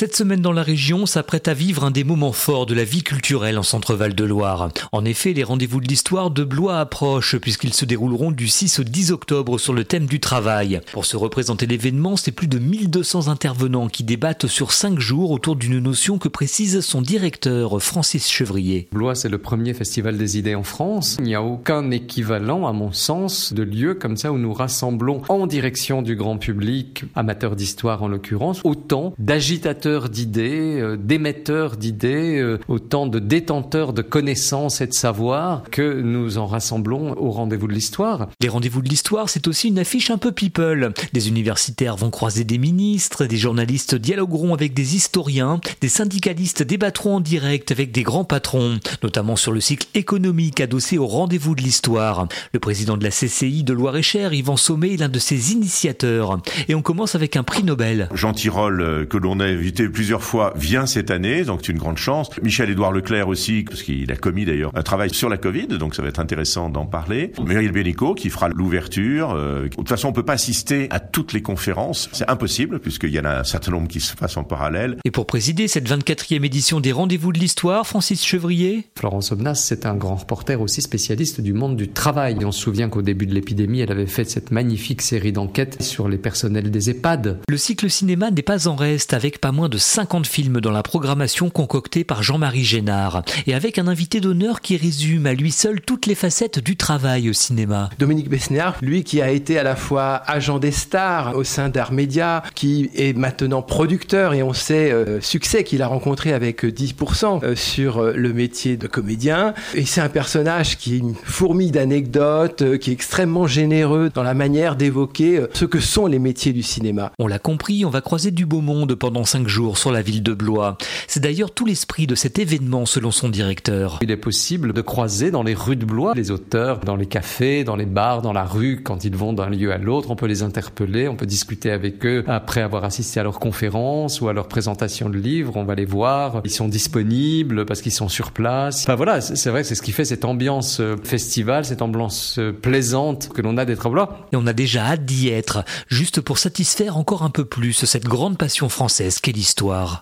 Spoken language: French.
Cette semaine dans la région s'apprête à vivre un des moments forts de la vie culturelle en Centre-Val de Loire. En effet, les rendez-vous de l'histoire de Blois approchent puisqu'ils se dérouleront du 6 au 10 octobre sur le thème du travail. Pour se représenter l'événement, c'est plus de 1200 intervenants qui débattent sur 5 jours autour d'une notion que précise son directeur Francis Chevrier. Blois, c'est le premier festival des idées en France. Il n'y a aucun équivalent, à mon sens, de lieu comme ça où nous rassemblons en direction du grand public, amateurs d'histoire en l'occurrence, autant d'agitateurs d'idées, euh, d'émetteurs d'idées, euh, autant de détenteurs de connaissances et de savoir que nous en rassemblons au rendez-vous de l'histoire. Les rendez-vous de l'histoire, c'est aussi une affiche un peu people. Des universitaires vont croiser des ministres, des journalistes dialogueront avec des historiens, des syndicalistes débattront en direct avec des grands patrons, notamment sur le cycle économique adossé au rendez-vous de l'histoire. Le président de la CCI de Loire-et-Cher, Yvan Sommet, est l'un de ses initiateurs. Et on commence avec un prix Nobel. Jean Tirole, euh, que l'on a invité plusieurs fois, vient cette année, donc c'est une grande chance. Michel-Édouard Leclerc aussi, parce qu'il a commis d'ailleurs un travail sur la Covid, donc ça va être intéressant d'en parler. Muriel Bénico qui fera l'ouverture. Euh, de toute façon, on peut pas assister à toutes les conférences, c'est impossible puisqu'il y en a un certain nombre qui se passent en parallèle. Et pour présider cette 24e édition des Rendez-vous de l'Histoire, Francis Chevrier? Florence Obnas, c'est un grand reporter aussi spécialiste du monde du travail. Et on se souvient qu'au début de l'épidémie, elle avait fait cette magnifique série d'enquêtes sur les personnels des EHPAD. Le cycle cinéma n'est pas en reste avec pas moins de 50 films dans la programmation concoctée par Jean-Marie Génard et avec un invité d'honneur qui résume à lui seul toutes les facettes du travail au cinéma. Dominique Besnéard, lui qui a été à la fois agent des stars au sein d'Art Media, qui est maintenant producteur et on sait euh, succès qu'il a rencontré avec 10% euh, sur euh, le métier de comédien. Et c'est un personnage qui est une fourmi d'anecdotes, qui est extrêmement généreux dans la manière d'évoquer ce que sont les métiers du cinéma. On l'a compris, on va croiser du beau monde pendant 5 jours sur la ville de Blois. C'est d'ailleurs tout l'esprit de cet événement selon son directeur. Il est possible de croiser dans les rues de Blois les auteurs, dans les cafés, dans les bars, dans la rue, quand ils vont d'un lieu à l'autre. On peut les interpeller, on peut discuter avec eux après avoir assisté à leur conférence ou à leur présentation de livres. On va les voir, ils sont disponibles parce qu'ils sont sur place. Enfin voilà, c'est vrai, c'est ce qui fait cette ambiance euh, festival, cette ambiance euh, plaisante que l'on a d'être à Blois. Et on a déjà hâte d'y être, juste pour satisfaire encore un peu plus cette grande passion française qu'est l'histoire.